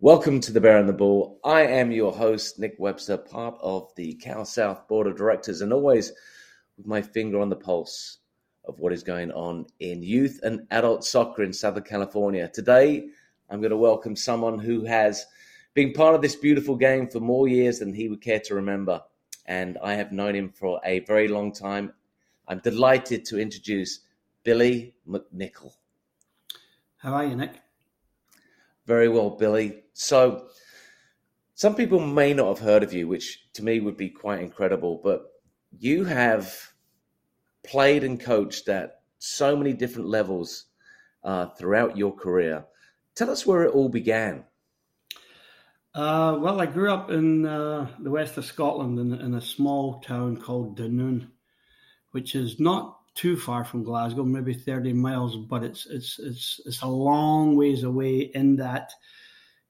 Welcome to the Bear and the Ball. I am your host, Nick Webster, part of the Cal South Board of Directors, and always with my finger on the pulse of what is going on in youth and adult soccer in Southern California. Today, I'm going to welcome someone who has been part of this beautiful game for more years than he would care to remember. And I have known him for a very long time. I'm delighted to introduce Billy McNicol. How are you, Nick? Very well, Billy. So, some people may not have heard of you, which to me would be quite incredible, but you have played and coached at so many different levels uh, throughout your career. Tell us where it all began. Uh, well, I grew up in uh, the west of Scotland in, in, a small town called Dunoon, which is not too far from Glasgow, maybe 30 miles, but it's it's it's it's a long ways away in that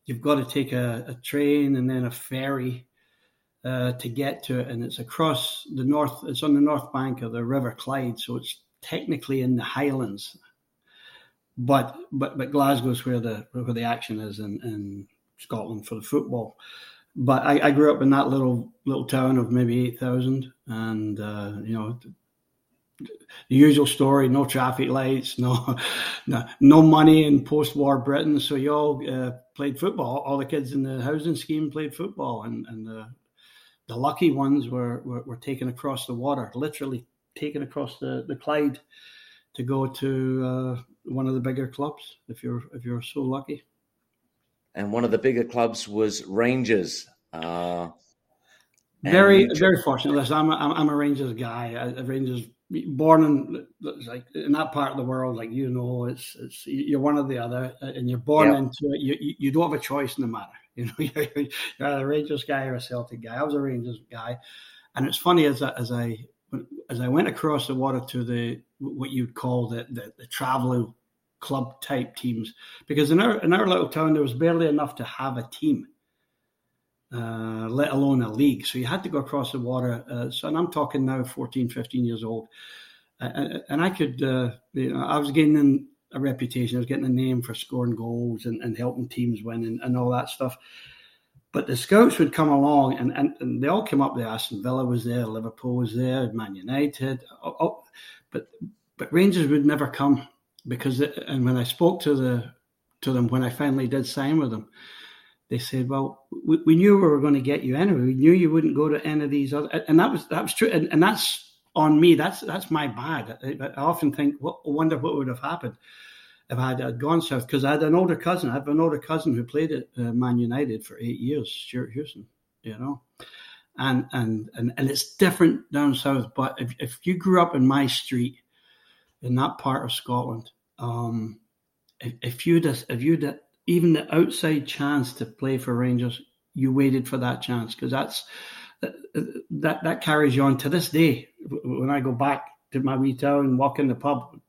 you've got to take a, a train and then a ferry uh, to get to it, and it's across the north. It's on the north bank of the River Clyde, so it's technically in the Highlands. But but but Glasgow's where the where the action is in, in Scotland for the football. But I, I grew up in that little little town of maybe eight thousand, and uh, you know the usual story: no traffic lights, no no, no money in post-war Britain. So you all uh, played football. All the kids in the housing scheme played football, and and the the lucky ones were, were, were taken across the water, literally taken across the, the Clyde to go to uh, one of the bigger clubs. If you're if you're so lucky. And one of the bigger clubs was Rangers. Uh, very very fortunate. Listen, I'm a, I'm a Rangers guy. A Rangers born in like in that part of the world, like you know, it's it's you're one or the other, and you're born yeah. into it. You you don't have a choice in the matter. You know, you're, you're a Rangers guy or a Celtic guy. I was a Rangers guy, and it's funny as I, as I as I went across the water to the what you'd call the the, the traveling club type teams, because in our in our little town there was barely enough to have a team. Uh, let alone a league. So you had to go across the water. Uh, so, and I'm talking now 14, 15 years old. Uh, and I could, uh, you know, I was gaining a reputation, I was getting a name for scoring goals and, and helping teams win and, and, all that stuff. But the scouts would come along and, and, and they all came up there. Aston Villa was there, Liverpool was there, Man United. Oh, oh, but but Rangers would never come because, it, and when I spoke to the to them, when I finally did sign with them, they said, "Well, we, we knew we were going to get you anyway. We knew you wouldn't go to any of these other." And that was that was true, and, and that's on me. That's that's my bad. I, I often think, well, I wonder what would have happened if I had gone south because I had an older cousin. I have an older cousin who played at uh, Man United for eight years, Stewart Houston. You know, and and and and it's different down south. But if if you grew up in my street, in that part of Scotland, um, if, if you'd if you'd even the outside chance to play for Rangers, you waited for that chance because that's that that carries you on to this day. When I go back to my wee town and walk in the pub,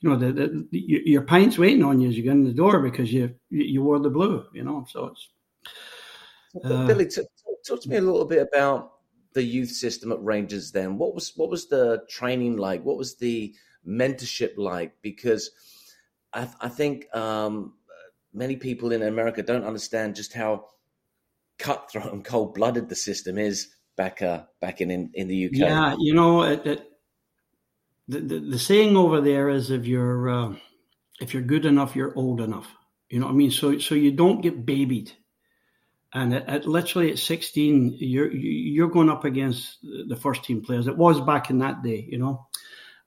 you know, the, the, your pints waiting on you as you get in the door because you you wore the blue, you know. So it's uh, Billy. Talk, talk to me a little bit about the youth system at Rangers. Then, what was what was the training like? What was the mentorship like? Because I, I think um, many people in America don't understand just how cutthroat and cold blooded the system is back uh, back in, in, in the UK. Yeah, you know, it, it, the, the, the saying over there is if you're uh, if you're good enough, you're old enough. You know what I mean? So so you don't get babied. And at, at literally at 16, you're you're going up against the first team players. It was back in that day, you know.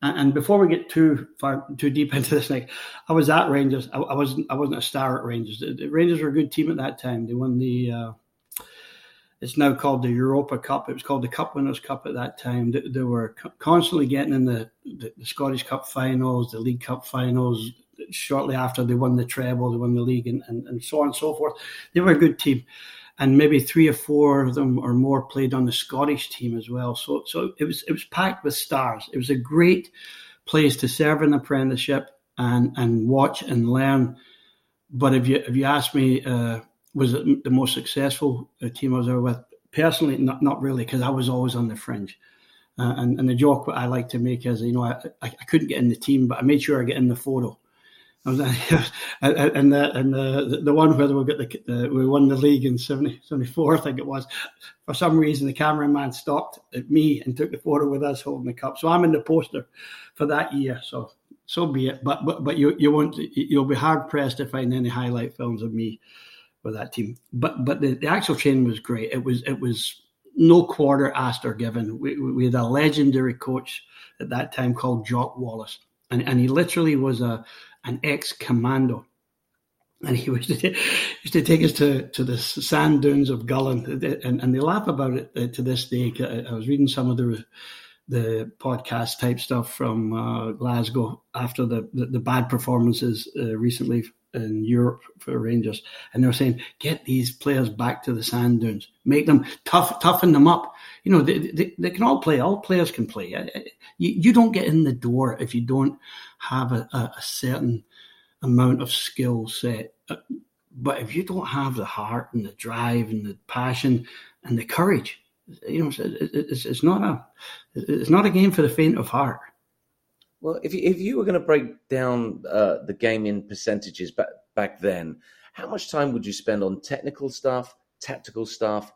And before we get too far, too deep into this, Nick, I was at Rangers. I, I wasn't. I wasn't a star at Rangers. The, Rangers were a good team at that time. They won the. Uh, it's now called the Europa Cup. It was called the Cup Winners' Cup at that time. They, they were constantly getting in the, the, the, Scottish Cup finals, the League Cup finals. Shortly after they won the treble, they won the league, and, and, and so on and so forth. They were a good team and maybe three or four of them or more played on the Scottish team as well. So so it was it was packed with stars. It was a great place to serve an apprenticeship and and watch and learn. But if you if you ask me, uh, was it the most successful uh, team I was ever with? Personally, not not really, because I was always on the fringe. Uh, and, and the joke I like to make is, you know, I, I, I couldn't get in the team, but I made sure I get in the photo Was, and the and uh, uh, the the one where we got the, the we won the league in 70, 74, I think it was. For some reason, the cameraman stopped at me and took the photo with us holding the cup. So I'm in the poster for that year. So so be it. But but but you you won't you'll be hard pressed to find any highlight films of me with that team. But but the, the actual training was great. It was it was no quarter asked or given. We, we had a legendary coach at that time called Jock Wallace, and, and he literally was a an ex commando. And he used to, used to take us to, to the sand dunes of Gullane, and, and they laugh about it uh, to this day. I was reading some of the the podcast type stuff from uh, Glasgow after the, the, the bad performances uh, recently in Europe for Rangers, and they were saying, get these players back to the sand dunes, make them tough, toughen them up. You know, they, they, they can all play. All players can play. You, you don't get in the door if you don't have a, a certain amount of skill set. Uh, but if you don't have the heart and the drive and the passion and the courage, you know, it's, it's not a it's not a game for the faint of heart. Well, if you, if you were going to break down uh, the game in percentages back back then, how much time would you spend on technical stuff, tactical stuff,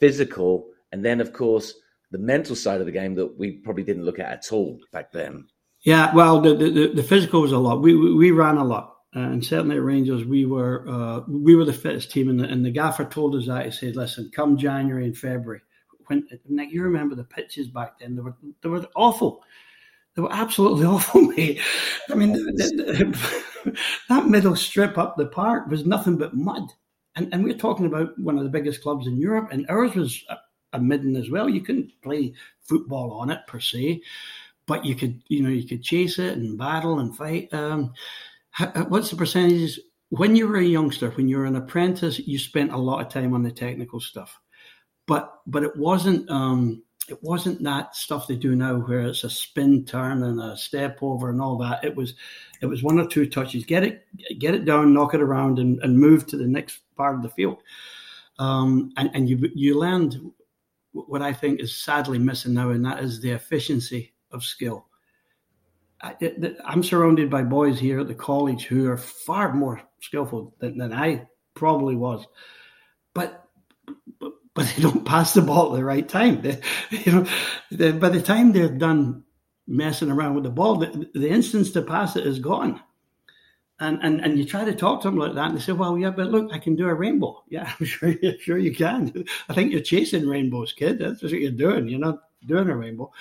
physical, and then of course the mental side of the game that we probably didn't look at at all back then? Yeah, well, the the, the physical was a lot. We, we, we ran a lot, and certainly at Rangers, we were uh, we were the fittest team, and the, and the gaffer told us that he said, "Listen, come January and February, when Nick, you remember the pitches back then? They were they were awful." They were absolutely awful, mate. I mean, the, the, that middle strip up the park was nothing but mud. And, and we're talking about one of the biggest clubs in Europe, and ours was a, a midden as well. You couldn't play football on it per se, but you could, you know, you could chase it and battle and fight. Um, what's the percentage? When you were a youngster, when you were an apprentice, you spent a lot of time on the technical stuff, but but it wasn't. Um, it wasn't that stuff they do now where it's a spin turn and a step over and all that. It was it was one or two touches, get it get it down, knock it around, and, and move to the next part of the field. Um, and, and you you learned what I think is sadly missing now, and that is the efficiency of skill. I, am surrounded by boys here at the college who are far more skillful than, than I probably was, but but they don't pass the ball at the right time. They, you know, they, by the time they're done messing around with the ball, the, the instance to pass it is gone. And, and and you try to talk to them like that, and they say, "Well, yeah, but look, I can do a rainbow. Yeah, I'm sure, sure you can. I think you're chasing rainbows, kid. That's what you're doing. You're not doing a rainbow."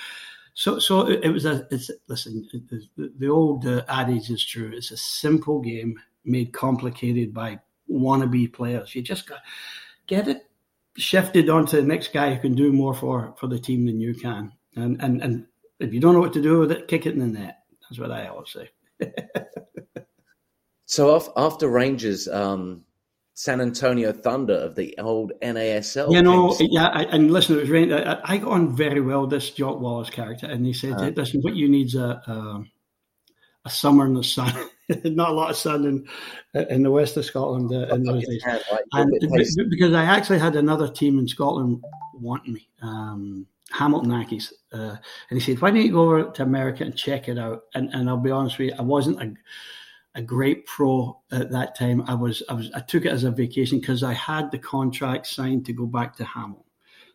So, so it, was a. It's listen. the, the, old uh, adage is true. It's a simple game made complicated by wannabe players. You just got get it shifted onto the next guy who can do more for, for the team than you can. And, and, and if you don't know what to do with it, kick it in the net. That's what I always say. so after Rangers, um, San Antonio Thunder of the old NASL. You know, yeah, I, and listen, it was rain. I, I, got on very well this Jock Wallace character, and he said, uh, "Listen, what you need is a, a, a summer in the sun." not a lot of sun in in the west of Scotland uh, in those days. And because I actually had another team in Scotland wanting me, um, Hamilton Accies, uh, and he said, "Why don't you go over to America and check it out?" And and I'll be honest with you, I wasn't a a great pro at that time. I was I was I took it as a vacation because I had the contract signed to go back to Hamilton.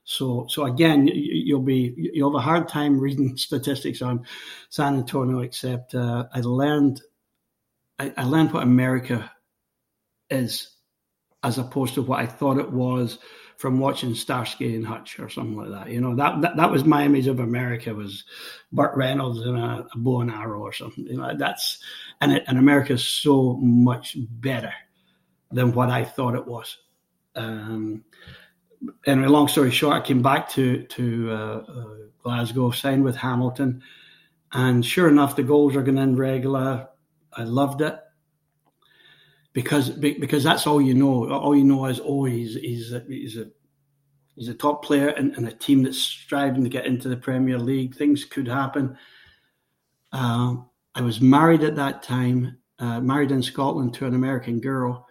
So, so again, you'll be you'll have a hard time reading statistics on San Antonio. Except uh, I learned I, I learned what America is as opposed to what I thought it was from watching Starsky and Hutch or something like that. You know, that that, that was my image of America was Burt Reynolds and a, a bow and arrow or something. You know, that's and it, and America is so much better than what I thought it was. Um, anyway, long story short, I came back to to uh, uh, Glasgow, signed with Hamilton, and sure enough, the goals are going in regular. I loved it because because that's all you know. All you know is oh he's he's a, he's a he's a top player in, in a team that's striving to get into the Premier League. Things could happen. Uh, I was married at that time, uh, married in Scotland to an American girl,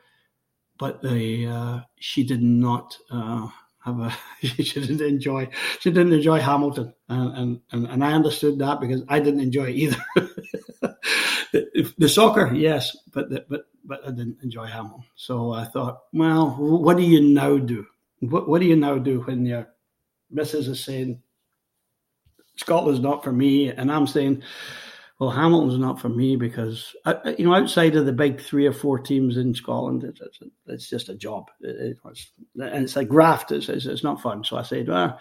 but the uh, she did not uh, have a she didn't enjoy she didn't enjoy Hamilton, and, and and I understood that because I didn't enjoy it either. the, the, soccer, yes, but the, but but I didn't enjoy Hamilton. So I thought, well, what do you now do? What what do you now do when your missus is saying Scotland's not for me, and I'm saying, well, Hamilton's not for me because you know outside of the big three or four teams in Scotland, it's, it's, it's just a job, it, it's, and it's like graft. It's, it's not fun. So I said, well.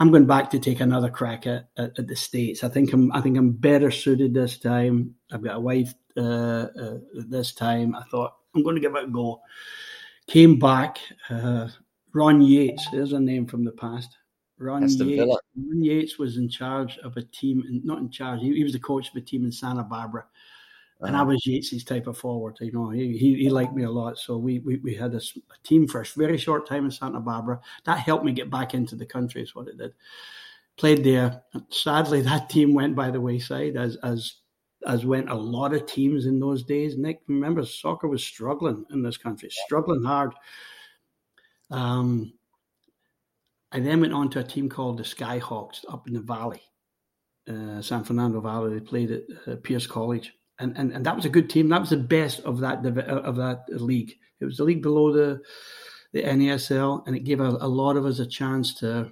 I'm going back to take another crack at, at, at, the states. I think I'm I think I'm better suited this time. I've got a wife uh, uh, this time. I thought I'm going to give it a go. Came back. Uh, Ron Yeats. there's a name from the past. Ron Yeats, Ron Yeats was in charge of a team, not in charge. He, he was the coach of a team in Santa Barbara. And I was Yeats's type of forward. You know, he, he, he liked me a lot, so we we, we had a, a, team for a very short time in Santa Barbara. That helped me get back into the country. Is what it did. Played there. Sadly, that team went by the wayside, as as as went a lot of teams in those days. Nick, remember, soccer was struggling in this country, struggling hard. Um, I then went on to a team called the Skyhawks up in the Valley, uh, San Fernando Valley. They played at uh, Pierce College, and, and and that was a good team. That was the best of that uh, of that league. It was the league below the the NASL, and it gave a, a lot of us a chance to,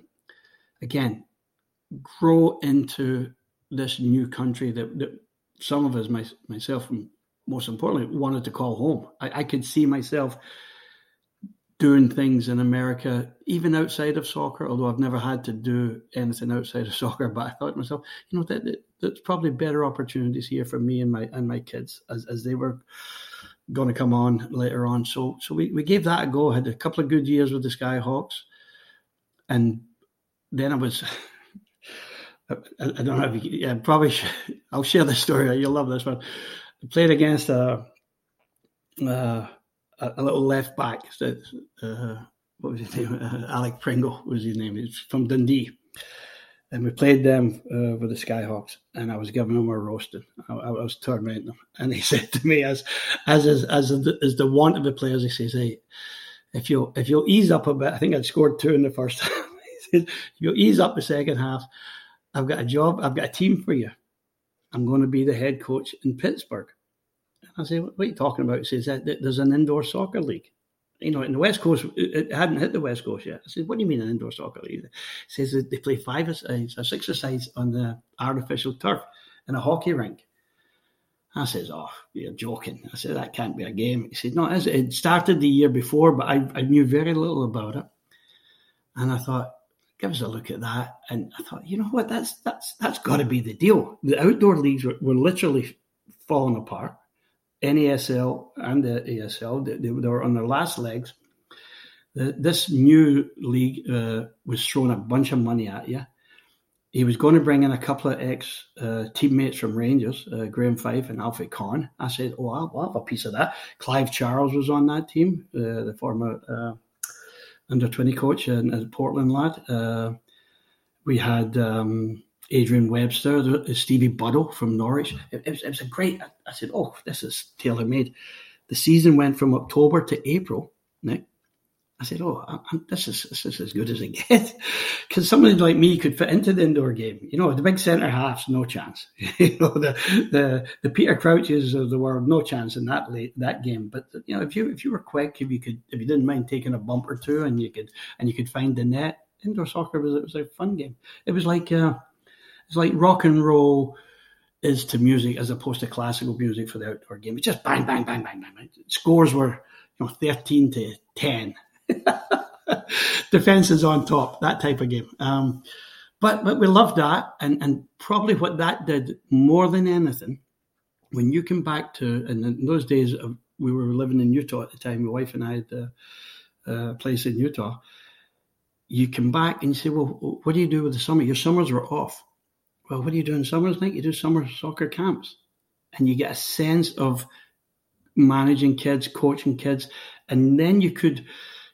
again, grow into this new country that, that some of us, my, myself, most importantly, wanted to call home. I, I could see myself doing things in America, even outside of soccer, although I've never had to do anything outside of soccer. But I thought to myself, you know, that, that that's probably better opportunities here for me and my and my kids as, as they were going to come on later on. So so we, we gave that a go. I had a couple of good years with the Skyhawks. And then I was I, I don't know if you, yeah, probably should, I'll share the story. You'll love this one. I played against a, a a, little left back. Uh, what was his name? Uh, Alec Pringle was his name. He's from Dundee. And we played them uh, with the Skyhawks, and I was giving them a roasting. I, I, was tormenting them, and he said to me, as as as as the, as the want of the players, he says, "Hey, if you if you'll ease up a bit, I think I'd scored two in the first half. he if you'll ease up the second half, I've got a job, I've got a team for you. I'm going to be the head coach in Pittsburgh." I say, what are you talking about? He says, there's an indoor soccer league. You know, in the West Coast, it hadn't hit the West Coast yet. I said, what do you mean an indoor soccer league? He says they play five sides or six sides on the artificial turf in a hockey rink. I says, oh, you're joking. I said, that can't be a game. He said, no, it started the year before, but I, I knew very little about it. And I thought, give us a look at that. And I thought, you know what, that's that's that's got to be the deal. The outdoor leagues were, were literally falling apart. NASL and the ASL, they, they were on their last legs. The, this new league uh, was throwing a bunch of money at you. He was going to bring in a couple of ex uh, teammates from Rangers, uh, Graham Fyfe and Alfie Conn. I said, "Oh, I'll, I'll, have a piece of that." Clive Charles was on that team, uh, the former uh, under twenty coach and, and Portland lad. Uh, we had um, Adrian Webster, Stevie Buddle from Norwich. It, it, was, it was, a great. I said, "Oh, this is tailor made." The season went from October to April. Nick, I said, "Oh, I, this is this is as good as it gets," because somebody like me could fit into the indoor game. You know, the big centre halves, no chance. you know, the the the Peter Crouches of the world, no chance in that late that game. But you know, if you if you were quick, if you could, if you didn't mind taking a bump or two, and you could and you could find the net, indoor soccer was it was a fun game. It was like. Uh, it's like rock and roll is to music as opposed to classical music for the outdoor game. It's just bang, bang, bang, bang, bang. bang. Scores were you know thirteen to ten. Defense is on top. That type of game. Um, but but we loved that, and and probably what that did more than anything, when you come back to and in those days we were living in Utah at the time. My wife and I had a, a place in Utah. You come back and you say, well, what do you do with the summer? Your summers were off well, what do you do in summers, Nick? You do summer soccer camps, and you get a sense of managing kids, coaching kids, and then you could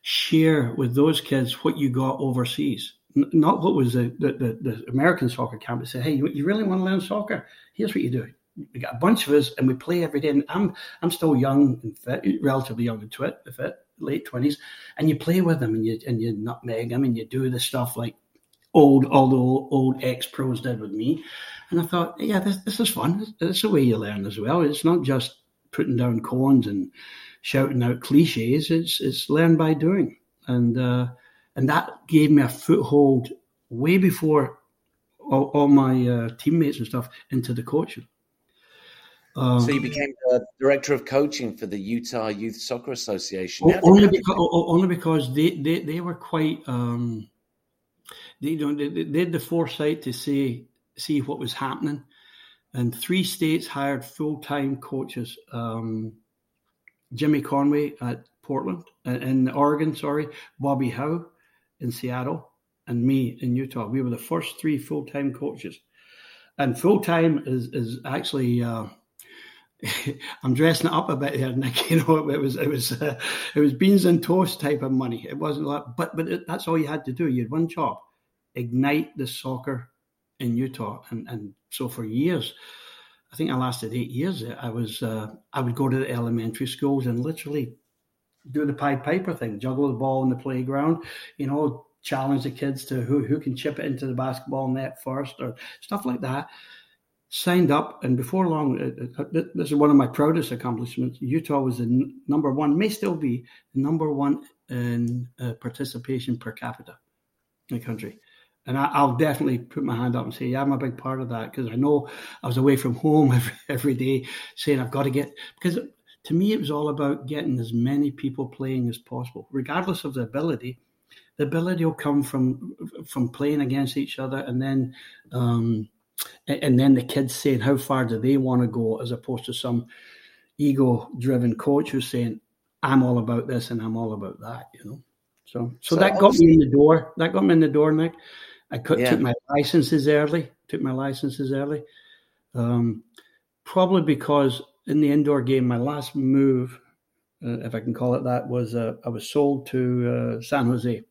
share with those kids what you got overseas. not what was the, the, the, the American soccer camp. But say, hey, you, you really want to learn soccer? Here's what you do. We got a bunch of us, and we play every day. And I'm I'm still young and fit, relatively young and fit, fit late twenties, and you play with them, and you and you nutmeg them, and you do the stuff like old all the old, old ex pros did with me. And I thought, yeah, this, this is fun. It's the way you learn as well. It's not just putting down cones and shouting out cliches. It's it's learn by doing, and uh, and that gave me a foothold way before all, all my uh, teammates and stuff into the coaching. Um, so you became the director of coaching for the Utah Youth Soccer Association. Only because, only because they, they, they were quite um, they, you know, they, they had the foresight to see see what was happening, and three states hired full time coaches. Um, Jimmy Conway at Portland uh, in Oregon, sorry, Bobby Howe in Seattle, and me in Utah. We were the first three full time coaches, and full time is is actually. Uh, I'm dressing it up a bit here, Nick. You know, it was it was uh, it was beans and toast type of money. It wasn't like, but but it, that's all you had to do. You had one job, ignite the soccer in Utah, and and so for years, I think I lasted eight years. I was uh, I would go to the elementary schools and literally do the Pied Piper thing, juggle the ball in the playground, you know, challenge the kids to who who can chip it into the basketball net first or stuff like that. Signed up, and before long, uh, uh, this is one of my proudest accomplishments. Utah was the n- number one, may still be the number one in uh, participation per capita in the country. And I, will definitely put my hand up and say, yeah, I'm a big part of that because I know I was away from home every, every day saying I've got to get, because to me, it was all about getting as many people playing as possible, regardless of the ability. The ability will come from from playing against each other, and then um, and then the kids saying how far do they want to go, as opposed to some ego-driven coach who's saying I'm all about this and I'm all about that. You know, so so, so that got me in the door. That got me in the door, Nick. I could, yeah. took my licenses early. Took my licenses early, um, probably because in the indoor game, my last move, uh, if I can call it that, was uh, I was sold to uh, San Jose,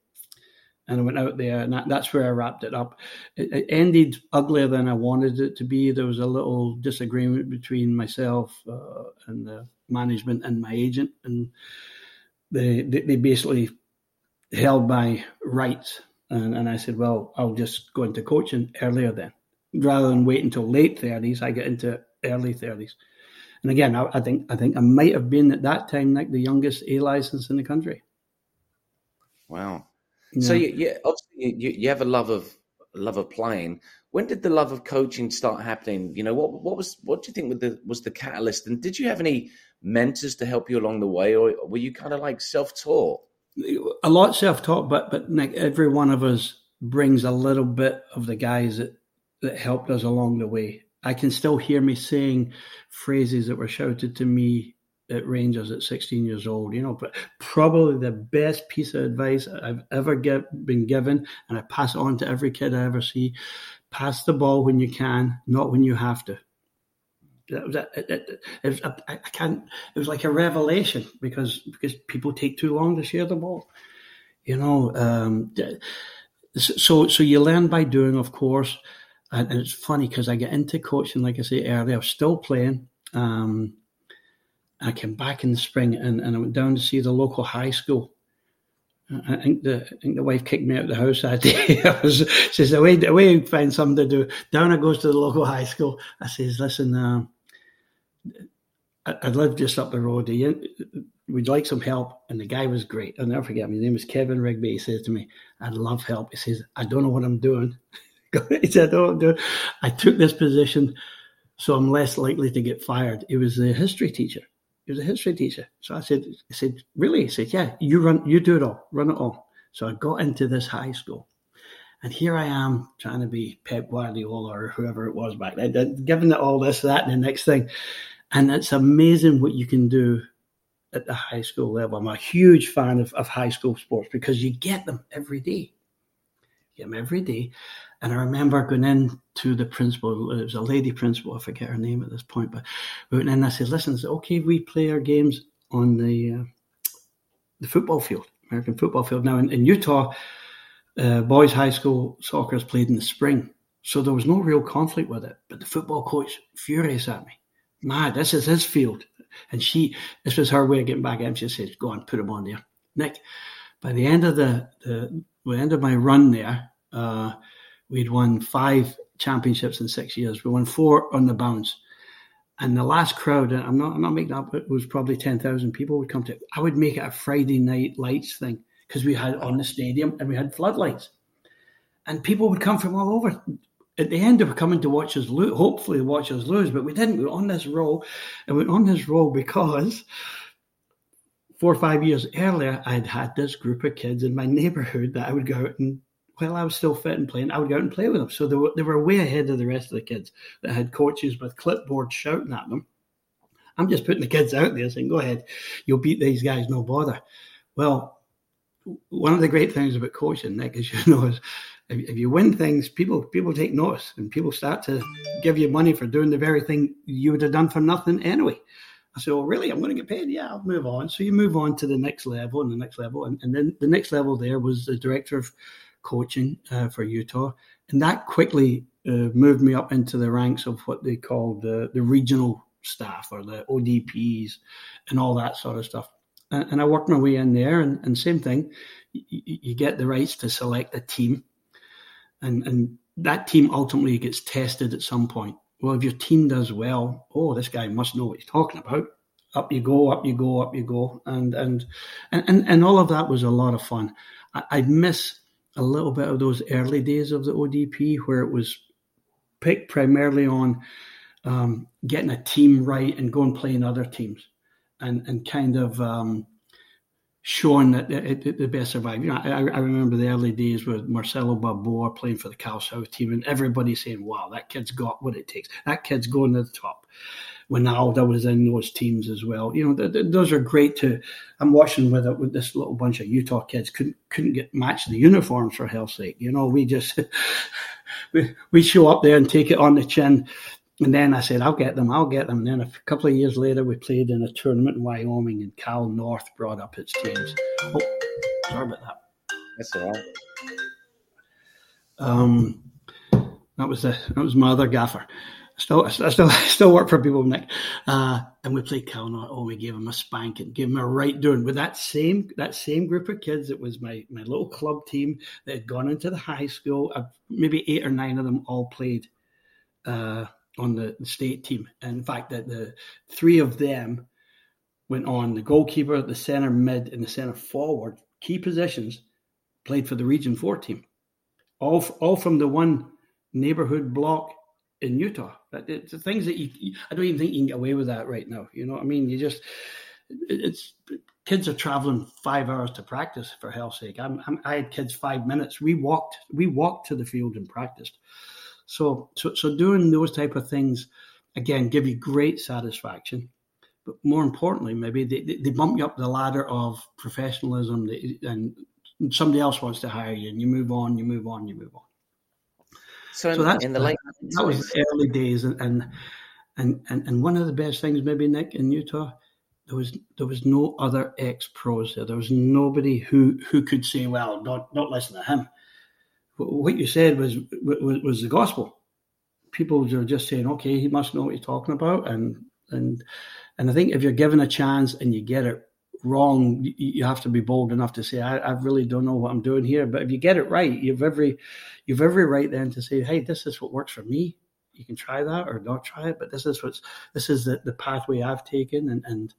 and I went out there, and that, that's where I wrapped it up. It, it, ended uglier than I wanted it to be. There was a little disagreement between myself uh, and the management and my agent, and they they, they basically held my rights and, and I said, well, I'll just go into coaching earlier then. Rather than wait until late 30s, I get into early 30s. And again, I, I, think I think I might have been at that time like the youngest A license in the country. Wow. Yeah. So you, you obviously you, you have a love of love of playing. When did the love of coaching start happening? You know, what what was what do you think the, was the catalyst? And did you have any mentors to help you along the way, or were you kind of like self taught? a lot self-taught, but but Nick, every one of us brings a little bit of the guys that that helped us along the way. I can still hear me saying phrases that were shouted to me at Rangers at 16 years old, you know, but probably the best piece of advice I've ever get, been given, and I pass it on to every kid I ever see pass the ball when you can, not when you have to. That was, it, it, it I, can't. It was like a revelation because because people take too long to share the ball. You know, um, so so you learn by doing, of course. And, and it's funny because I get into coaching, like I say earlier, I still playing. Um, I came back in the spring and, and I went down to see the local high school. I think the I think the wife kicked me out of the house that day. I was, she says, away, away, find something to do. Down I goes to the local high school. I says, listen, uh, I, I live just up the road. We'd like some help. And the guy was great. I'll never forget him. His name was Kevin Rigby. He says to me, I'd love help. He says, I don't know what I'm doing. he said, I don't do I took this position so I'm less likely to get fired. He was a history teacher. He was a history teacher. So I said, I said, really? He said, yeah, you run, you do it all, run it all. So I got into this high school. And here I am trying to be Pep Guardiola or whoever it was back then, giving it all this, that, and the next thing. And it's amazing what you can do at the high school level. I'm a huge fan of, of high school sports because you get them every day. You get them every day. And I remember going in to the principal, it was a lady principal, I forget her name at this point, but we went in and I said, listen, it's okay, we play our games on the uh, the football field, American football field. Now in, in Utah, uh, boys high school soccer is played in the spring. So there was no real conflict with it. But the football coach furious at me mad. This is his field. And she, this was her way of getting back at him. She said, go on, put him on there. Nick, by the end of the, the, the end of my run there, Uh, we'd won five championships in six years. We won four on the bounce. And the last crowd, I'm not, I'm not making up, it was probably 10,000 people would come to it. I would make it a Friday night lights thing because we had on the stadium and we had floodlights. And people would come from all over. At the end, they were coming to watch us lose, hopefully watch us lose, but we didn't. We were on this roll. And we were on this roll because four or five years earlier, I'd had this group of kids in my neighborhood that I would go out and while I was still fit and playing, I would go out and play with them. So they were, they were way ahead of the rest of the kids that had coaches with clipboards shouting at them. I'm just putting the kids out there saying, go ahead, you'll beat these guys, no bother. Well, one of the great things about coaching, Nick, as you know, is if, if you win things, people people take notice and people start to give you money for doing the very thing you would have done for nothing anyway. I said, "Oh, really? I'm going to get paid? Yeah, I'll move on." So you move on to the next level and the next level, and, and then the next level there was the director of coaching uh, for Utah, and that quickly uh, moved me up into the ranks of what they call the the regional staff or the ODPs and all that sort of stuff. And, and I worked my way in there, and, and same thing, you, you get the rights to select a team, and and that team ultimately gets tested at some point. Well, if your team does well, oh, this guy must know what he's talking about. Up you go, up you go, up you go, and and and and all of that was a lot of fun. I, I miss a little bit of those early days of the ODP where it was picked primarily on um, getting a team right and going playing other teams and, and kind of um, showing that it, it, the best survive. You know, I, I, remember the early days with Marcelo Balboa playing for the Cal South team and everybody saying, wow, that kid's got what it takes. That kid's going to the top Wynalda was in those teams as well. You know, th- th- those are great to. I'm watching with it with this little bunch of Utah kids couldn't couldn't get match the uniforms for hell's sake. You know, we just we we show up there and take it on the chin. And then I said, I'll get them, I'll get them. And then a couple of years later, we played in a tournament in Wyoming, and Cal North brought up its teams. Oh, sorry about that. That's all right. Um, that was the that was my other gaffer still, I still, I still work for people, Nick. Uh, and we played Cal North. Oh, we gave him a spanking, gave him a right doing with that same that same group of kids. It was my my little club team that had gone into the high school. Uh, maybe eight or nine of them all played uh, on the, the, state team. And in fact, that the three of them went on. The goalkeeper, the center mid, and the center forward, key positions, played for the Region Four team. All all from the one neighborhood block in Utah. It's the things that you, I don't even think you can get away with that right now. You know what I mean? You just, it's, kids are traveling five hours to practice for hell's sake. I'm, I'm, i had kids five minutes. We walked, we walked to the field and practiced. So, so, so doing those type of things, again, give you great satisfaction. But more importantly, maybe they, they bump you up the ladder of professionalism and somebody else wants to hire you and you move on, you move on, you move on. So, in, so that's in the late that was the early days, and, and and and one of the best things, maybe Nick in Utah, there was there was no other ex pros there. There was nobody who who could say, "Well, don't don't listen to him." What you said was was, was the gospel. People were just saying, "Okay, he must know what he's talking about," and and and I think if you're given a chance and you get it wrong, you have to be bold enough to say, I, I, really don't know what I'm doing here. But if you get it right, you've every you've every right then to say, hey, this is what works for me. You can try that or not try it, but this is what's this is the, the pathway I've taken, and and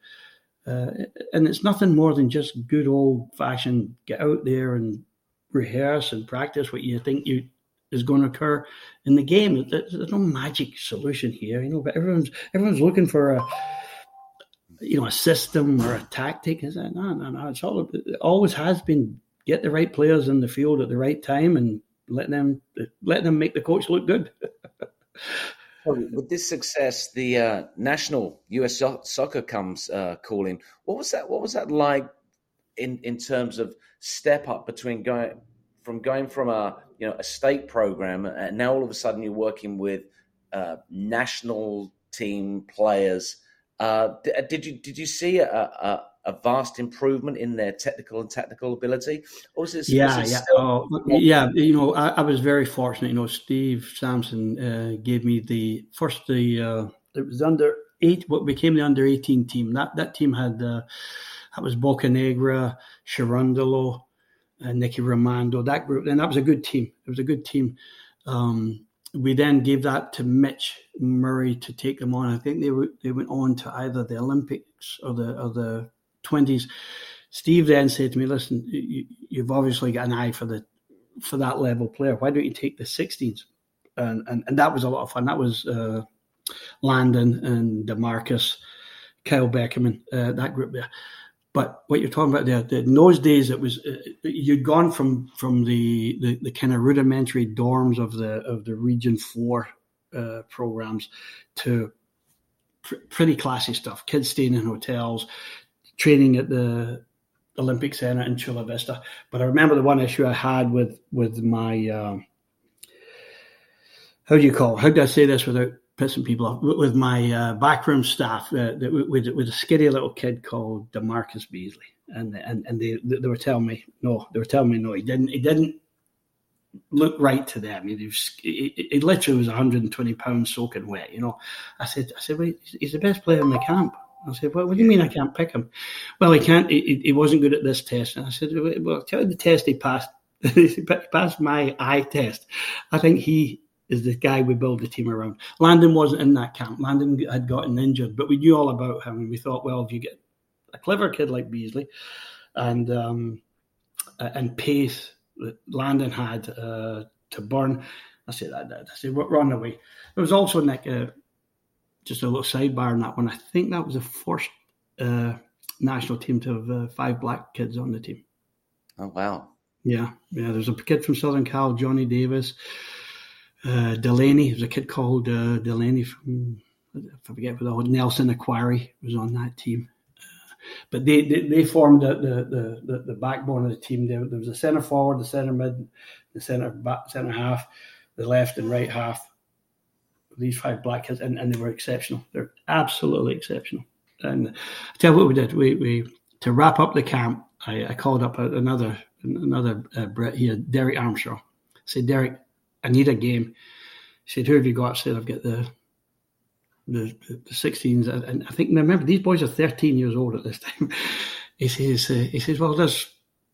uh, and it's nothing more than just good old fashioned get out there and rehearse and practice what you think you is going to occur in the game. There's no magic solution here, you know. But everyone's everyone's looking for a you know, a system or a tactic. Is that no, no, no? It's all it always has been get the right players in the field at the right time and let them let them make the coach look good. with this success, the uh, national U.S. soccer comes uh, calling. What was that? What was that like in in terms of step up between going from going from a you know a state program and now all of a sudden you're working with uh, national team players uh, uh, did you did you see a, a, a, vast improvement in their technical and tactical ability, or was it? Yeah, it yeah, oh, yeah. You know, I, I, was very fortunate. You know, Steve Sampson uh, gave me the first the uh, it was under eight what became the under eighteen team. That that team had uh, that was Bocanegra, Cherundolo, and Nicky Rimando, that group. And that was a good team. It was a good team. Um, we then gave that to Mitch Murray to take them on. I think they they went on to either the Olympics or the or the twenties. Steve then said to me, "Listen, you, have obviously got an eye for the for that level player. Why don't you take the 16s?" And and, and that was a lot of fun. That was uh, Landon and DaMarcus, Kyle Beckerman, uh, that group there. But what you're talking about there, in those days, it was uh, you'd gone from from the, the, the kind of rudimentary dorms of the of the Region Four uh, programs to pr- pretty classy stuff. Kids staying in hotels, training at the Olympic Center in Chula Vista. But I remember the one issue I had with with my uh, how do you call? How do I say this without pissing people off with my uh, backroom staff uh, with, with a skinny little kid called DaMarcus Beasley, and and and they they were telling me no, they were telling me no, he didn't he didn't look right to them. He, was, he, he literally was 120 pounds soaking wet. You know, I said I said well, he's the best player in the camp. I said, well, what do you mean I can't pick him? Well, he can't. He, he wasn't good at this test. And I said, well, tell you the test he passed. he passed my eye test. I think he is the guy we build the team around. Landon wasn't in that camp. Landon had gotten injured, but we knew all about him, and we thought, well, if you get a clever kid like Beasley, and um, and pace that Landon had uh, to burn, I said, I, I said, run away. There was also like a, just a little sidebar on that one. I think that was the first uh, national team to have uh, five black kids on the team. Oh wow! Yeah, yeah. There's a kid from Southern Cal, Johnny Davis uh, Delaney. There's a kid called uh, Delaney from I forget what the old Nelson Akwari was on that team. Uh, but they, they, they formed the, the, the, the, backbone of the team. There, there was a centre forward, the centre mid, the centre back, centre half, the left and right half. These five black kids, and, and they were exceptional. They're absolutely exceptional. And I tell you what we did. We, we to wrap up the camp. I, I called up another another uh, Brit here, Derek Armstrong. I said, Derek, I need a game. He said, Who have you got? I said, I've got the the, the 16s. And I think, remember, these boys are 13 years old at this time. he says, uh, he says, Well, just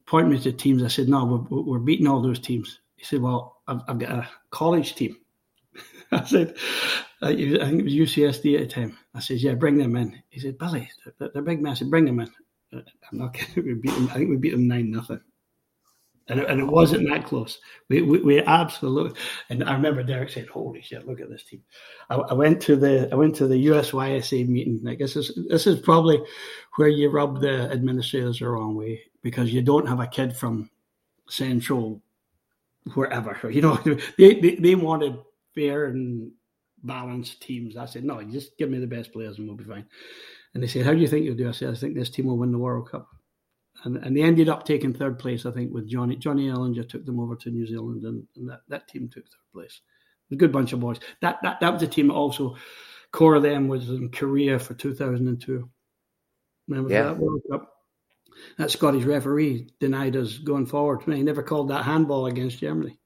point me to teams. I said, No, we're, we're beating all those teams. He said, Well, I've, I've got a college team. I said, uh, I think it was UCSD at the time. I said, Yeah, bring them in. He said, Billy, they're, they're big man. I said, Bring them in. Uh, I'm not kidding. We beat them, I think we beat them 9 nothing and it, and it wasn't that close. We, we, we absolutely. And I remember Derek said, "Holy shit, look at this team." I, I, went to the I went to the USYSA meeting. I guess this this is probably where you rub the administrators the wrong way because you don't have a kid from Central, wherever. You know, they they, they wanted fair and balanced teams. I said, "No, just give me the best players and we'll be fine." And they said, "How do you think you'll do?" I said, "I think this team will win the World Cup." And, and they ended up taking third place, I think, with Johnny Johnny Ellinger took them over to New Zealand, and, and that, that team took third place. A good bunch of boys. That that that was a team that also core of them was in Korea for 2002. Remember yeah. that World Cup? That Scottish referee denied us going forward. He never called that handball against Germany.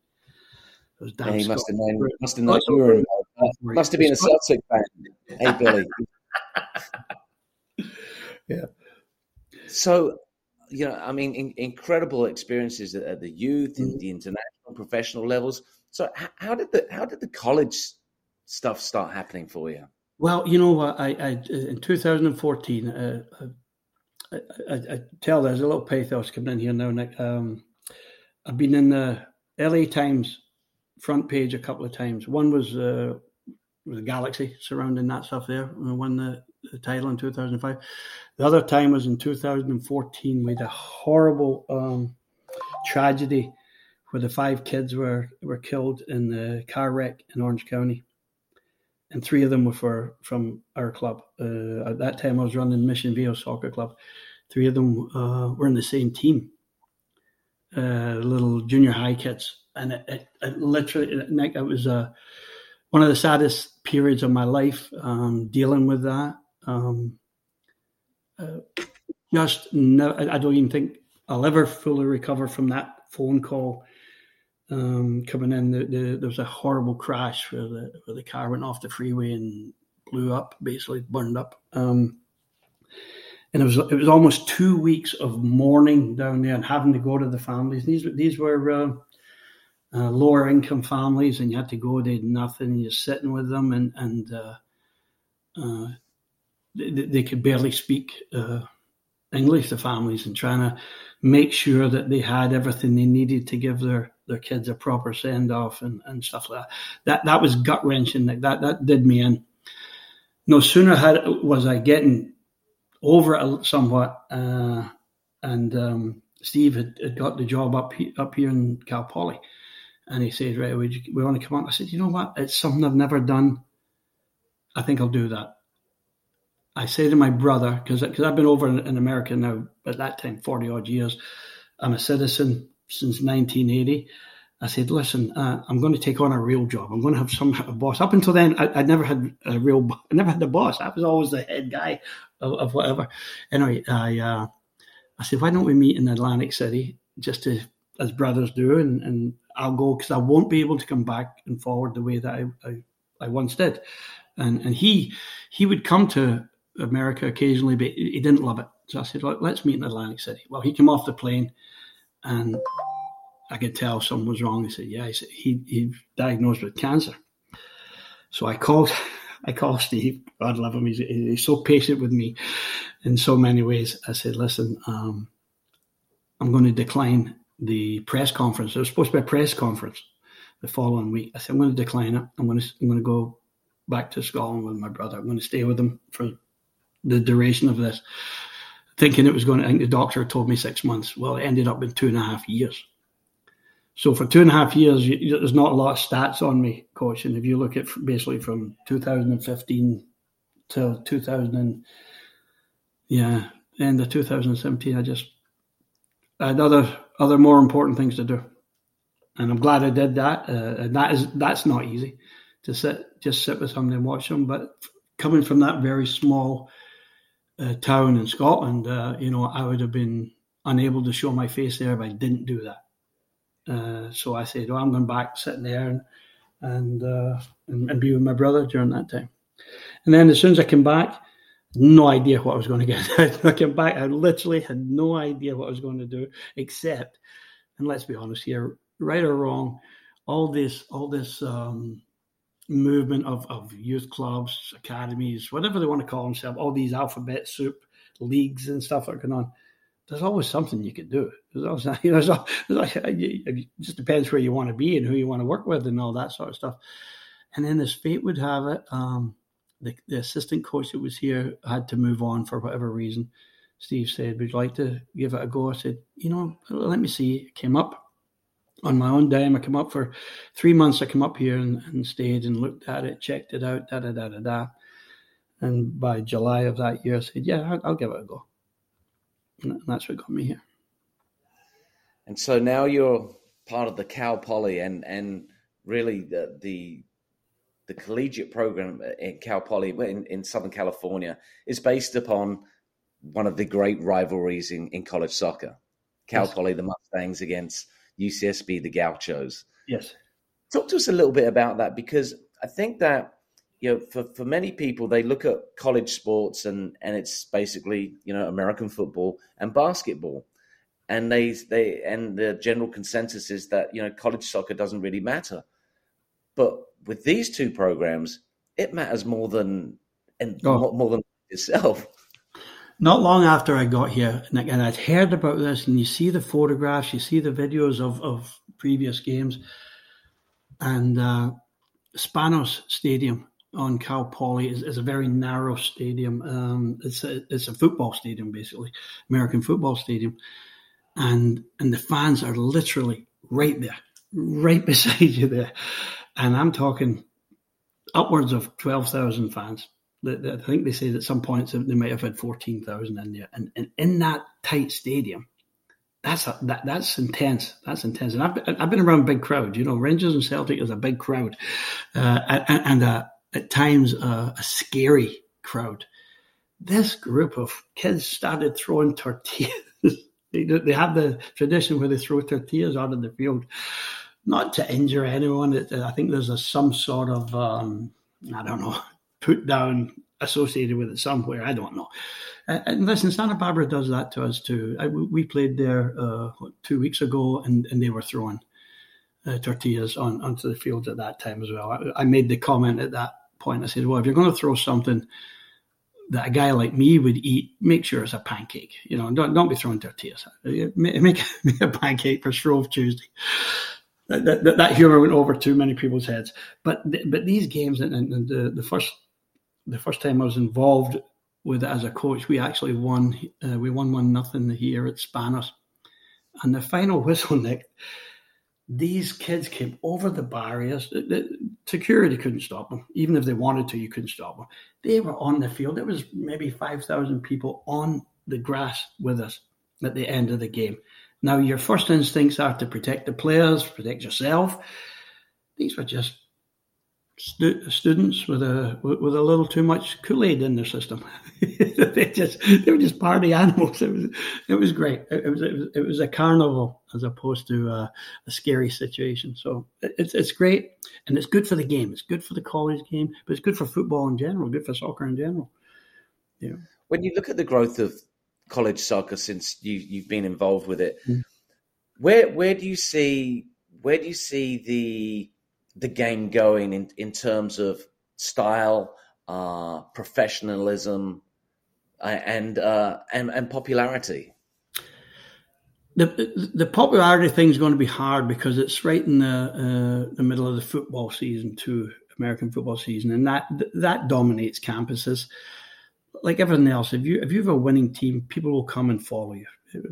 Yeah, he must have known. Must have known you were involved. Must have been a Celtic fan. Hey, Billy. yeah. So you know, I mean, in, incredible experiences at, the youth and mm-hmm. the international professional levels. So, how, how, did the how did the college stuff start happening for you? Well, you know what, I, I in 2014, uh, I, I, I, tell there's a little pathos coming in here now, Nick. Um, I've been in the LA Times front page a couple of times. One was uh, was Galaxy surrounding that stuff there. I won the, the title in 2005. The other time was in 2014. We had a horrible um, tragedy where the five kids were, were killed in the car wreck in Orange County. And three of them were for, from our club. Uh, at that time, I was running Mission Viejo Soccer Club. Three of them uh, were in the same team, uh, little junior high kids. And it, it, it literally, Nick, it was uh, one of the saddest periods of my life um, dealing with that. Um, uh, just no, I don't even think I'll ever fully recover from that phone call um, coming in. The, the, there was a horrible crash where the where the car went off the freeway and blew up, basically burned up. Um, and it was it was almost two weeks of mourning down there and having to go to the families. These these were uh, uh, lower income families, and you had to go. They had nothing. And you're sitting with them, and and uh, uh they, they, could barely speak uh, English. The families and trying to make sure that they had everything they needed to give their their kids a proper send off and, and stuff like that. That that was gut wrenching. Like that that did me in. No sooner had was I getting over it somewhat, uh, and um, Steve had, had, got the job up up here in Cal Poly, and he said, "Right, we want to come on." I said, "You know what? It's something I've never done. I think I'll do that." I say to my brother because I've been over in, in America now at that time forty odd years. I'm a citizen since 1980. I said, listen, uh, I'm going to take on a real job. I'm going to have some boss. Up until then, I, I never had a real, I never had a boss. I was always the head guy of, of whatever. Anyway, I, uh, I said, why don't we meet in Atlantic City just to, as brothers do, and, and I'll go because I won't be able to come back and forward the way that I, I, I once did. And and he he would come to America occasionally, but he didn't love it. So I said, let's meet in Atlantic City. Well, he came off the plane and I could tell something was wrong. He said, "Yeah." He said he he diagnosed with cancer. So I called, I called Steve. God love him. He's he's so patient with me in so many ways. I said, "Listen, um, I'm going to decline the press conference. There was supposed to be a press conference the following week. I said, I'm going to decline it. I'm going to I'm going to go back to Scotland with my brother. I'm going to stay with him for the duration of this." thinking it was going to, I think the doctor told me six months. Well, it ended up in two and a half years. So for two and a half years, you, there's not a lot of stats on me, coach. And if you look at basically from 2015 till 2000, and, yeah, end of 2017, I just I had other other more important things to do, and I'm glad I did that. Uh, and that is that's not easy to sit just sit with somebody and watch them. But coming from that very small uh, town in Scotland, uh, you know, I would have been unable to show my face there if I didn't do that. Uh, so I said, "Well, I'm going back, sitting there, and and, uh, and, and be with my brother during that time." And then as soon as I came back, no idea what I was going to get. I came back, I literally had no idea what I was going to do, except, and let's be honest here, right or wrong, all this, all this um, movement of, of youth clubs, academies, whatever they want to call themselves, all these alphabet soup leagues and stuff that are going on. There's always something you could do. There's always, you know, there's always, it just depends where you want to be and who you want to work with and all that sort of stuff. And then as fate would have it, um, the, the assistant coach that was here had to move on for whatever reason. Steve said, Would you like to give it a go? I said, You know, let me see. Came up on my own dime. I come up for three months. I come up here and, and stayed and looked at it, checked it out, da da da da da. And by July of that year, I said, "Yeah, I'll, I'll give it a go." And that's what got me here. And so now you're part of the Cal Poly, and and really the the, the collegiate program in Cal Poly in, in Southern California is based upon one of the great rivalries in, in college soccer. Cal yes. Poly, the Mustangs against UCSB, the Gauchos. Yes. Talk to us a little bit about that because I think that you know for, for many people they look at college sports and and it's basically you know American football and basketball and they they and the general consensus is that you know college soccer doesn't really matter but with these two programs it matters more than and oh. more, more than itself not long after I got here, and, and I'd heard about this, and you see the photographs, you see the videos of, of previous games, and uh, Spanos Stadium on Cal Poly is, is a very narrow stadium. Um, it's a it's a football stadium, basically, American football stadium, and and the fans are literally right there, right beside you there, and I'm talking upwards of twelve thousand fans I think they said at some points they might have had fourteen thousand in there, and, and in that tight stadium, that's a, that that's intense. That's intense. And I've been, I've been around big crowds. You know, Rangers and Celtic is a big crowd, uh, and, and uh, at times uh, a scary crowd. This group of kids started throwing tortillas. they, have the tradition where they throw tortillas out of the field, not to injure anyone. I think there's a, some sort of um, I don't know put down associated with it somewhere. I don't know. and listen, Santa Barbara does that to us too. I, we played there uh, two weeks ago, and, and they were throwing uh, tortillas on onto the fields at that time as well. I, I, made the comment at that point. I said, "Well, if you're going to throw something that a guy like me would eat, make sure it's a pancake. You know, don't don't be throwing tortillas. Make, make, make a pancake for Shrove Tuesday." That, that, that, humor went over too many people's heads. But but these games and, and the the first the first time I was involved with it as a coach, we actually won. Uh, we won one nothing here at Spanos, and the final whistle, Nick. These kids came over the barriers. The, security couldn't stop them, even if they wanted to. You couldn't stop them. They were on the field. There was maybe five thousand people on the grass with us at the end of the game. Now, your first instincts are to protect the players, protect yourself. These were just stu- students with a with a little too much Kool Aid in their system. they just they were just party animals. It was it was great. It, was, it was it was a carnival as opposed to a, a scary situation. So it's it's great and it's good for the game. It's good for the college game, but it's good for football in general. Good for soccer in general. Yeah. When you look at the growth of college soccer since you you've been involved with it, mm. where where do you see where do you see the the game going in, in terms of style, uh, professionalism, uh, and, uh, and and popularity? The the popularity thing is going to be hard because it's right in the uh, the middle of the football season too, American football season, and that that dominates campuses. Like everything else, if you if you have a winning team, people will come and follow you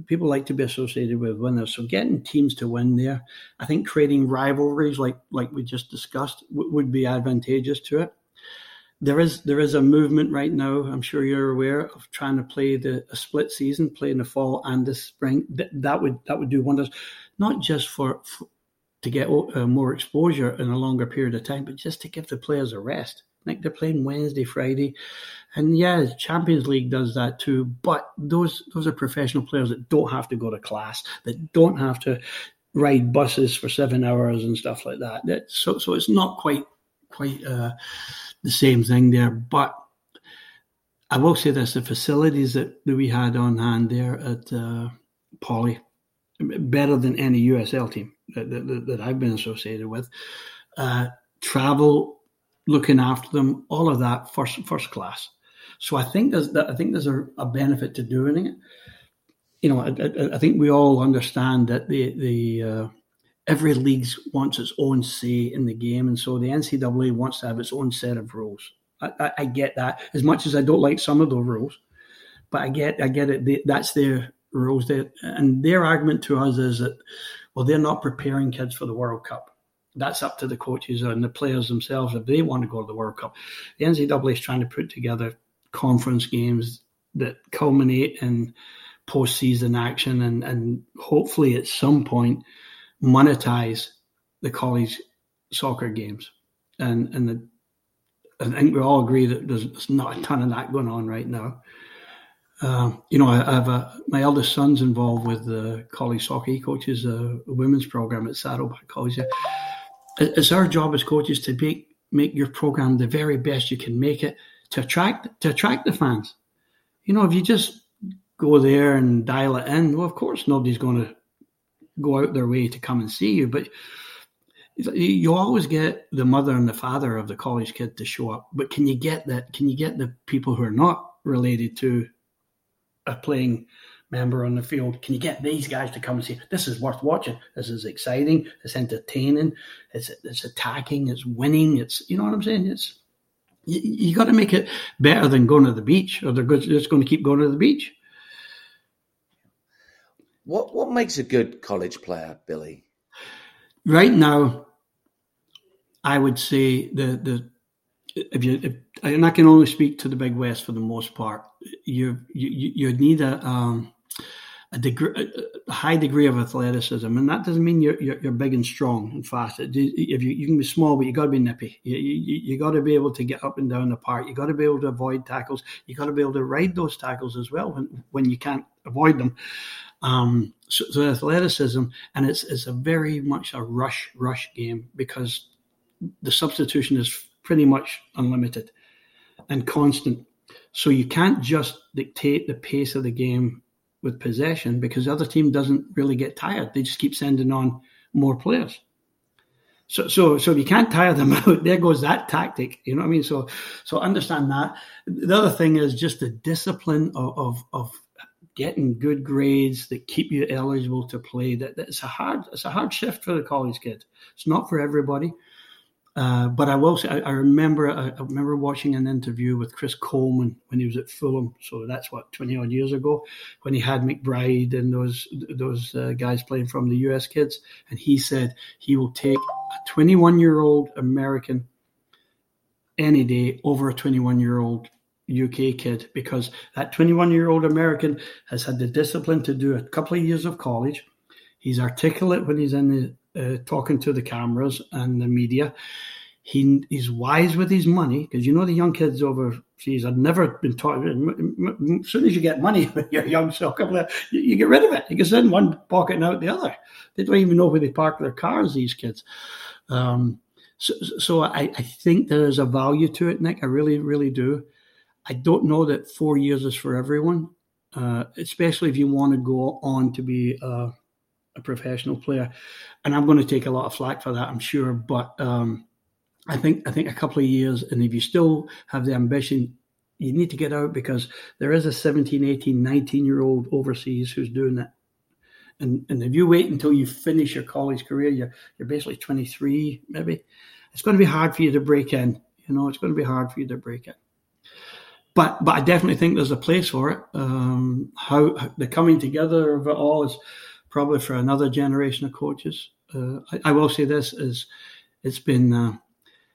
people like to be associated with winners. So getting teams to win there, I think creating rivalries like like we just discussed w- would be advantageous to it. There is there is a movement right now. I'm sure you're aware of trying to play the a split season, play in the fall and the spring. That, would that would do wonders, not just for, for to get uh, more exposure in a longer period of time, but just to give the players a rest. Like they're playing Wednesday, Friday, and yeah, Champions League does that too. But those those are professional players that don't have to go to class, that don't have to ride buses for seven hours and stuff like that. that so so it's not quite quite uh, the same thing there. But I will say this: the facilities that, that we had on hand there at uh, Poly, better than any USL team that, that, that I've been associated with. Uh, travel looking after them, all of that first first class. So I think there's I think there's a, a benefit to doing it. You know, I, I, think we all understand that the the uh, every league wants its own say in the game, and so the NCAA wants to have its own set of rules. I, I, I get that as much as I don't like some of those rules, but I get I get it. They, that's their rules, there, and their argument to us is that well, they're not preparing kids for the World Cup that's up to the coaches and the players themselves if they want to go to the World Cup. The NCAA is trying to put together conference games that culminate in postseason action and, and hopefully at some point monetize the college soccer games. And and the, I think we all agree that there's, not a ton of that going on right now. Uh, you know, I, I have a, my eldest son's involved with the college soccer. He coaches a, a women's program at Saddleback College it's our job as coaches to make make your program the very best you can make it to attract to attract the fans. You know, if you just go there and dial it in, well, of course nobody's going to go out their way to come and see you, but you always get the mother and the father of the college kid to show up. But can you get that? Can you get the people who are not related to a playing member on the field. Can you get these guys to come and say, this is worth watching? This is exciting. It's entertaining. It's, it's attacking. It's winning. It's, you know what I'm saying? It's, you, you got to make it better than going to the beach or they're just going to keep going to the beach. What, what makes a good college player, Billy? Right now, I would say the, the, if you, if, and I can only speak to the Big West for the most part. You you you need a um, a degree, a high degree of athleticism, and that doesn't mean you're, you're, you're big and strong and fast. If you, you can be small, but you got to be nippy. You, you, you got to be able to get up and down the park. You got to be able to avoid tackles. You got to be able to ride those tackles as well when when you can't avoid them. Um, so, so athleticism, and it's it's a very much a rush rush game because the substitution is pretty much unlimited and constant. So you can't just dictate the pace of the game with possession because the other team doesn't really get tired. They just keep sending on more players. So, so, so if you can't tire them out, there goes that tactic. You know what I mean? So, so understand that. The other thing is just the discipline of, of, of getting good grades that keep you eligible to play. That, that it's a hard, it's a hard shift for the college kid. It's not for everybody. Uh, but I will say, I, I remember, I, I, remember watching an interview with Chris Coleman when he was at Fulham. So that's what twenty odd years ago, when he had McBride and those those uh, guys playing from the U.S. kids, and he said he will take a twenty-one year old American any day over a twenty-one year old UK kid because that 21 year old American has had the discipline to do a couple of years of college. He's articulate when he's in the uh, talking to the cameras and the media. He he's wise with his money because you know the young kids overseas have never been taught. As soon as you get money a young soccer player, you, you, get rid of it. You can send one pocket and out the other. They don't even know where they park their cars. These kids. Um, so, so I, I think there is a value to it, Nick. I really, really do. I don't know that four years is for everyone, uh, especially if you want to go on to be a professional player. And I'm going to take a lot of flack for that, I'm sure. But um, I think I think a couple of years, and if you still have the ambition, you need to get out because there is a 17, 18, 19 year old overseas who's doing it. And, and if you wait until you finish your college career, you're, you're basically 23, maybe. It's going to be hard for you to break in. You know, it's going to be hard for you to break in but but I definitely think there's a place for it. Um, how the coming together of it all is probably for another generation of coaches. Uh, I, I, will say this is it's been uh,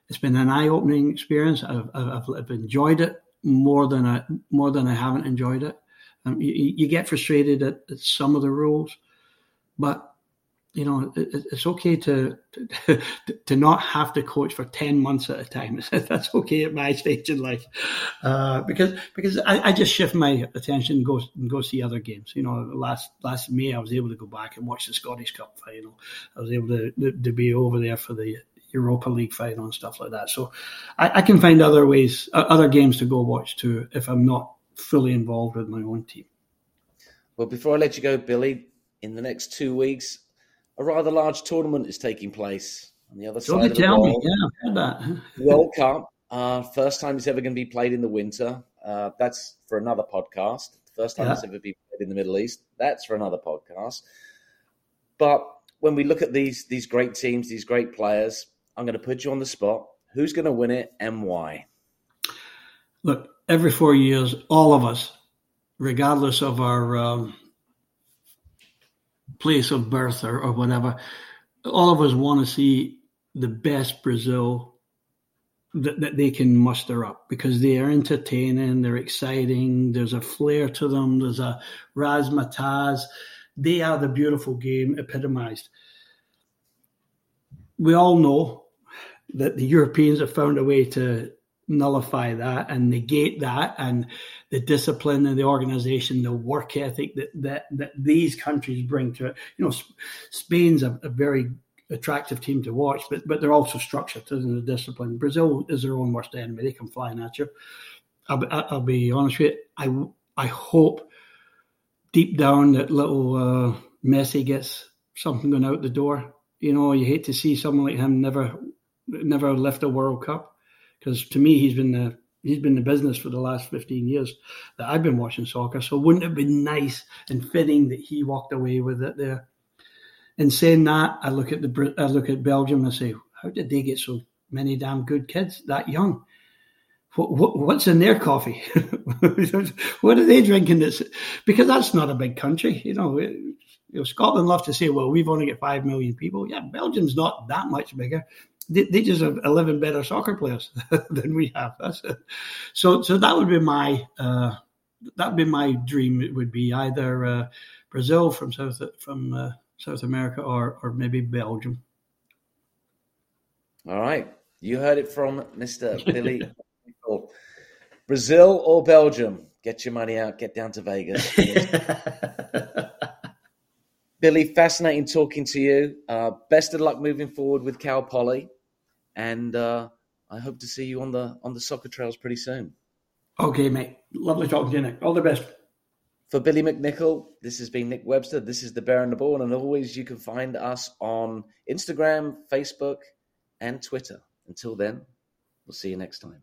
it's been an eye opening experience. I've, I've, I've, enjoyed it more than I more than I haven't enjoyed it. Um, you, you, get frustrated at, at, some of the rules, but you know, it's okay to, to, to not have to coach for ten months at a time. That's okay at my stage in life, uh, because because I, I, just shift my attention and go and go see other games. You know, last last May I was able to go back and watch the Scottish Cup final. I was able to to be over there for the Europa League final and stuff like that. So I, I can find other ways, other games to go watch too if I'm not fully involved with my own team. Well, before I let you go, Billy, in the next two weeks, a rather large tournament is taking place on the other side of the tell world. Me. Yeah, I've heard that. World Cup. Uh, first time it's ever going to be played in the winter. Uh, that's for another podcast. First time yeah. it's ever been played in the Middle East. That's for another podcast. But when we look at these these great teams, these great players, I'm going to put you on the spot. Who's going to win it and why? Look, every four years, all of us, regardless of our um, place of birth or, or whatever, all of us want to see the best Brazil that, that they can muster up because they are entertaining, they're exciting, there's a flair to them, there's a razzmatazz. They are the beautiful game epitomized. We all know that the Europeans have found a way to nullify that and negate that and the discipline and the organization, the work ethic that that, that these countries bring to it. You know, Spain's a, a very attractive team to watch, but but they're also structured in the discipline. Brazil is their own worst enemy; they come flying at you. I'll, I'll be honest with you. I I hope deep down that little uh, Messi gets something going out the door. You know, you hate to see someone like him never never lift a World Cup because to me he's been the he's been in the business for the last 15 years that I've been watching soccer. So wouldn't it be nice and fitting that he walked away with it there? And saying that, I look at the I look at Belgium and I say, how did they get so many damn good kids that young? What, what, what's in their coffee? what are they drinking? This because that's not a big country, you know. you know, Scotland love to say, well, we've only got five million people. Yeah, Belgium's not that much bigger they, they just have 11 better soccer players than we have. That's it. So, so that would be my, uh, that would be my dream. It would be either uh, Brazil from South, from uh, South America or, or maybe Belgium. All right. You heard it from Mr. Billy. Brazil or Belgium? Get your money out. Get down to Vegas. Billy, fascinating talking to you. Uh, best of luck moving forward with Cal Poly and uh, I hope to see you on the on the soccer trails pretty soon. Okay, mate. Lovely talking to you, Nick. All the best. For Billy McNicol, this has been Nick Webster. This is the Bear and the Ball, and always you can find us on Instagram, Facebook, and Twitter. Until then, we'll see you next time.